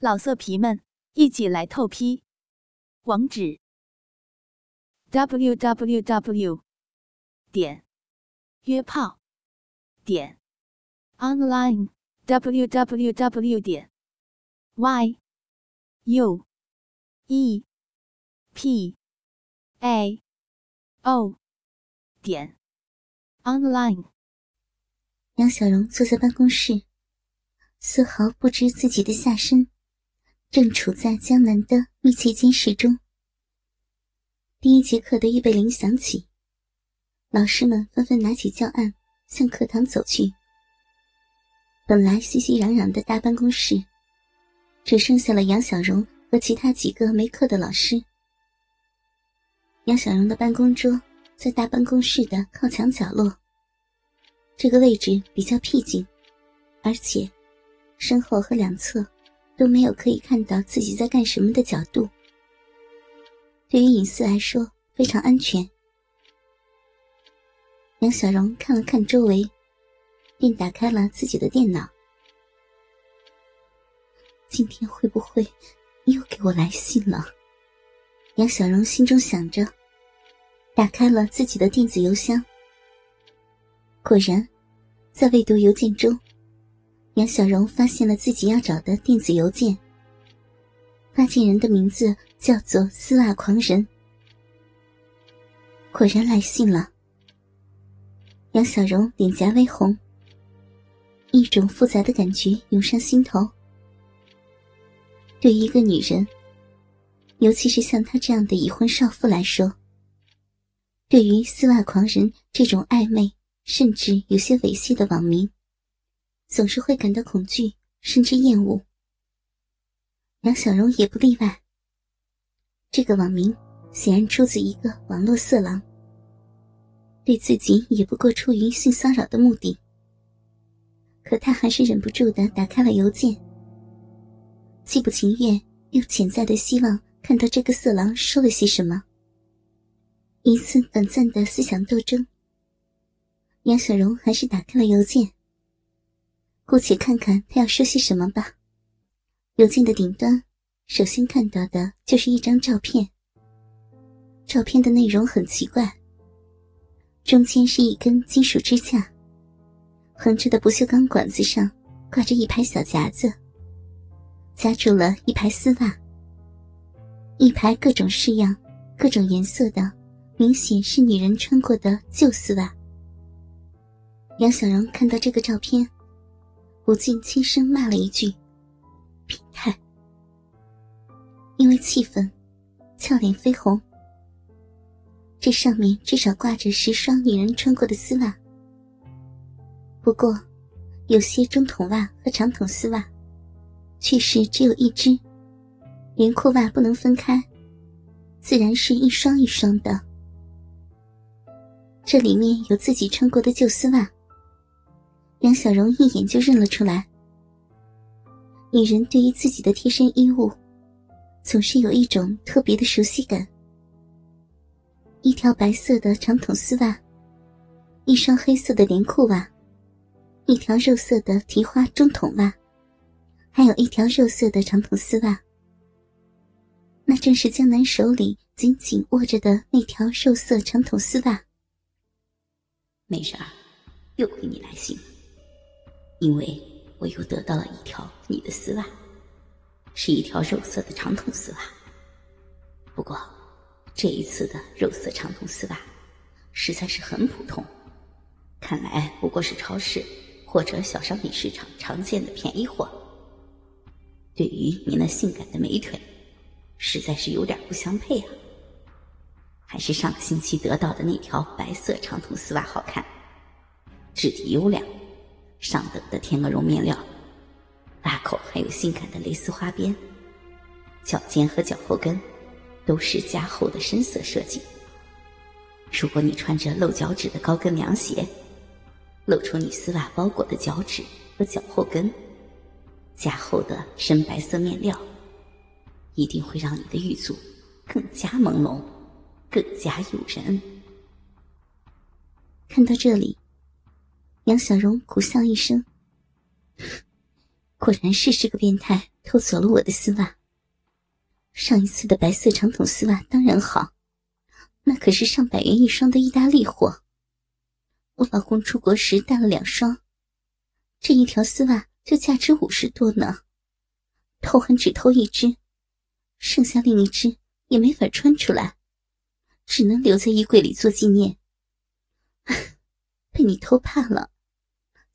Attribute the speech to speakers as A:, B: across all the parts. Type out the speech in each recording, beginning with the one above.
A: 老色皮们，一起来透批！网址：w w w 点约炮点 online w w w 点 y u e p a o 点 online。
B: 杨小荣坐在办公室，丝毫不知自己的下身。正处在江南的密切监视中。第一节课的预备铃响起，老师们纷纷拿起教案向课堂走去。本来熙熙攘攘的大办公室，只剩下了杨小荣和其他几个没课的老师。杨小荣的办公桌在大办公室的靠墙角落，这个位置比较僻静，而且身后和两侧。都没有可以看到自己在干什么的角度，对于隐私来说非常安全。杨小荣看了看周围，便打开了自己的电脑。今天会不会又给我来信了？杨小荣心中想着，打开了自己的电子邮箱。果然，在未读邮件中。杨小荣发现了自己要找的电子邮件，发件人的名字叫做“丝袜狂人”。果然来信了。杨小荣脸颊微红，一种复杂的感觉涌上心头。对于一个女人，尤其是像她这样的已婚少妇来说，对于“丝袜狂人”这种暧昧甚至有些猥亵的网名。总是会感到恐惧，甚至厌恶。杨小荣也不例外。这个网名显然出自一个网络色狼，对自己也不过出于性骚扰的目的。可他还是忍不住的打开了邮件，既不情愿又潜在的希望看到这个色狼说了些什么。一次短暂的思想斗争，杨小荣还是打开了邮件。姑且看看他要说些什么吧。邮件的顶端，首先看到的就是一张照片。照片的内容很奇怪。中间是一根金属支架，横着的不锈钢管子上挂着一排小夹子，夹住了一排丝袜，一排各种式样、各种颜色的，明显是女人穿过的旧丝袜。杨小荣看到这个照片。不禁轻声骂了一句：“变态！”因为气愤，俏脸绯红。这上面至少挂着十双女人穿过的丝袜，不过有些中筒袜和长筒丝袜，却是只有一只，连裤袜不能分开，自然是一双一双的。这里面有自己穿过的旧丝袜。梁小柔一眼就认了出来。女人对于自己的贴身衣物，总是有一种特别的熟悉感。一条白色的长筒丝袜，一双黑色的连裤袜，一条肉色的提花中筒袜，还有一条肉色的长筒丝袜。那正是江南手里紧紧握着的那条肉色长筒丝袜。
C: 没事儿，又亏你来信。因为我又得到了一条你的丝袜，是一条肉色的长筒丝袜。不过，这一次的肉色长筒丝袜实在是很普通，看来不过是超市或者小商品市场常见的便宜货。对于你那性感的美腿，实在是有点不相配啊。还是上个星期得到的那条白色长筒丝袜好看，质地优良。上等的天鹅绒面料，袜口还有性感的蕾丝花边，脚尖和脚后跟都是加厚的深色设计。如果你穿着露脚趾的高跟凉鞋，露出你丝袜包裹的脚趾和脚后跟，加厚的深白色面料，一定会让你的玉足更加朦胧，更加诱人。
B: 看到这里。杨小荣苦笑一声，果然是这个变态，
D: 偷走了我的丝袜。上一次的白色长筒丝袜当然好，那可是上百元一双的意大利货。我老公出国时带了两双，这一条丝袜就价值五十多呢。偷还只偷一只，剩下另一只也没法穿出来，只能留在衣柜里做纪念。被你偷怕了，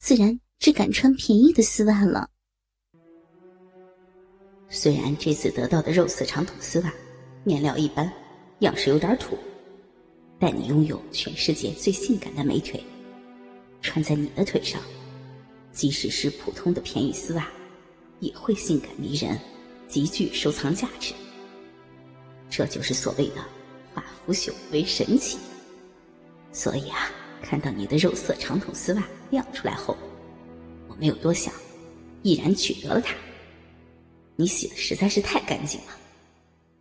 D: 自然只敢穿便宜的丝袜了。
B: 虽然这次得到的肉色长筒丝袜面料一般，样式有点土，但你拥有全世界最性感的美腿。穿在你的腿上，即使是普通的便宜丝袜，也会性感迷人，极具收藏价值。这就是所谓的“化腐朽为神奇”。所以啊，看到你的肉色长筒丝袜亮出来后，我没有多想，毅然取得了它。你洗的实在是太干净了，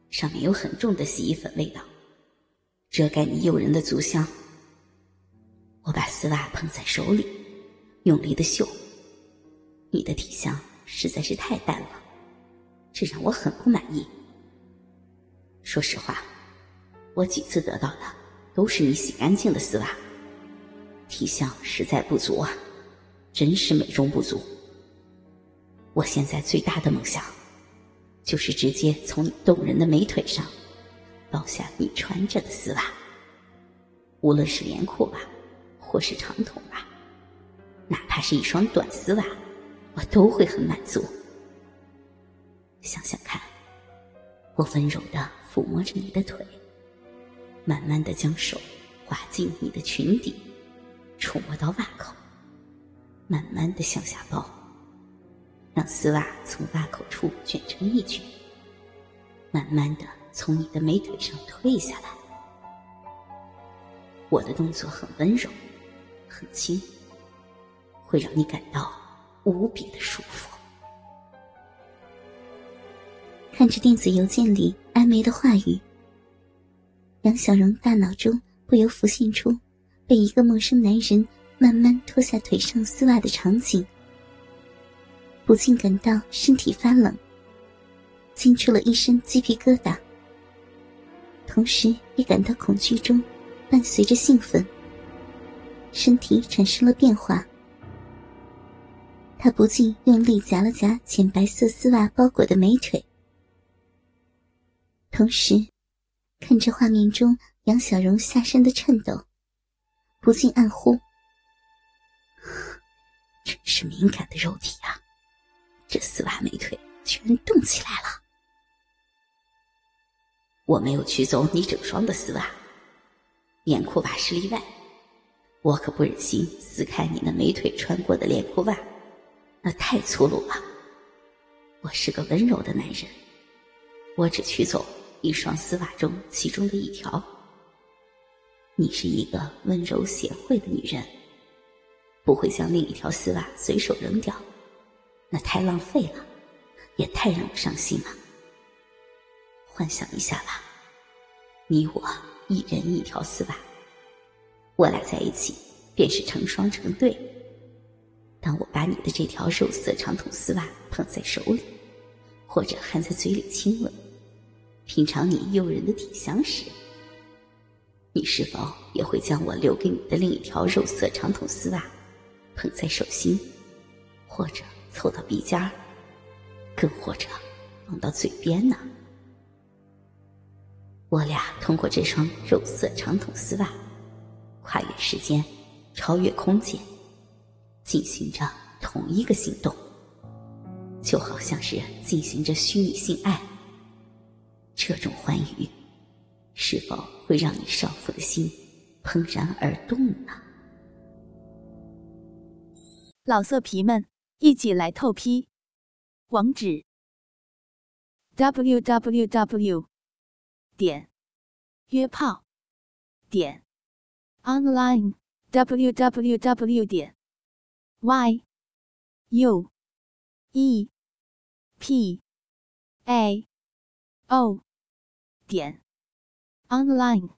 B: 上面有很重的洗衣粉味道，遮盖你诱人的足香。我把丝袜捧在手里，用力的嗅。你的体香实在是太淡了，这让我很不满意。说实话，我几次得到的都是你洗干净的丝袜，体相实在不足啊，真是美中不足。我现在最大的梦想，就是直接从你动人的美腿上剥下你穿着的丝袜，无论是连裤袜。或是长筒袜，哪怕是一双短丝袜，我都会很满足。想想看，我温柔的抚摸着你的腿，慢慢的将手滑进你的裙底，触摸到袜口，慢慢的向下抱，让丝袜从袜口处卷成一卷，慢慢的从你的美腿上退下来。我的动作很温柔。很轻，会让你感到无比的舒服。
D: 看着电子邮件里暧昧的话语，杨小荣大脑中不由浮现出被一个陌生男人慢慢脱下腿上丝袜的场景，不禁感到身体发冷，惊出了一身鸡皮疙瘩，同时也感到恐惧中伴随着兴奋。身体产生了变化，他不禁用力夹了夹浅白色丝袜包裹的美腿，同时看着画面中杨小荣下身的颤抖，不禁暗呼：“
B: 真是敏感的肉体啊！这丝袜美腿居然动起来了！我没有取走你整双的丝袜，连裤袜是例外。”我可不忍心撕开你那美腿穿过的连裤袜，那太粗鲁了。我是个温柔的男人，我只取走一双丝袜中其中的一条。你是一个温柔贤惠的女人，不会将另一条丝袜随手扔掉，那太浪费了，也太让我伤心了。幻想一下吧，你我一人一条丝袜。我俩在一起，便是成双成对。当我把你的这条肉色长筒丝袜捧在手里，或者含在嘴里亲吻，品尝你诱人的体香时，你是否也会将我留给你的另一条肉色长筒丝袜捧在手心，或者凑到鼻尖，更或者放到嘴边呢？我俩通过这双肉色长筒丝袜。跨越时间，超越空间，进行着同一个行动，就好像是进行着虚拟性爱。这种欢愉，是否会让你少妇的心怦然而动呢？
A: 老色皮们，一起来透批！网址：w w w. 点约炮点。online www 点 y u e p a o 点 online。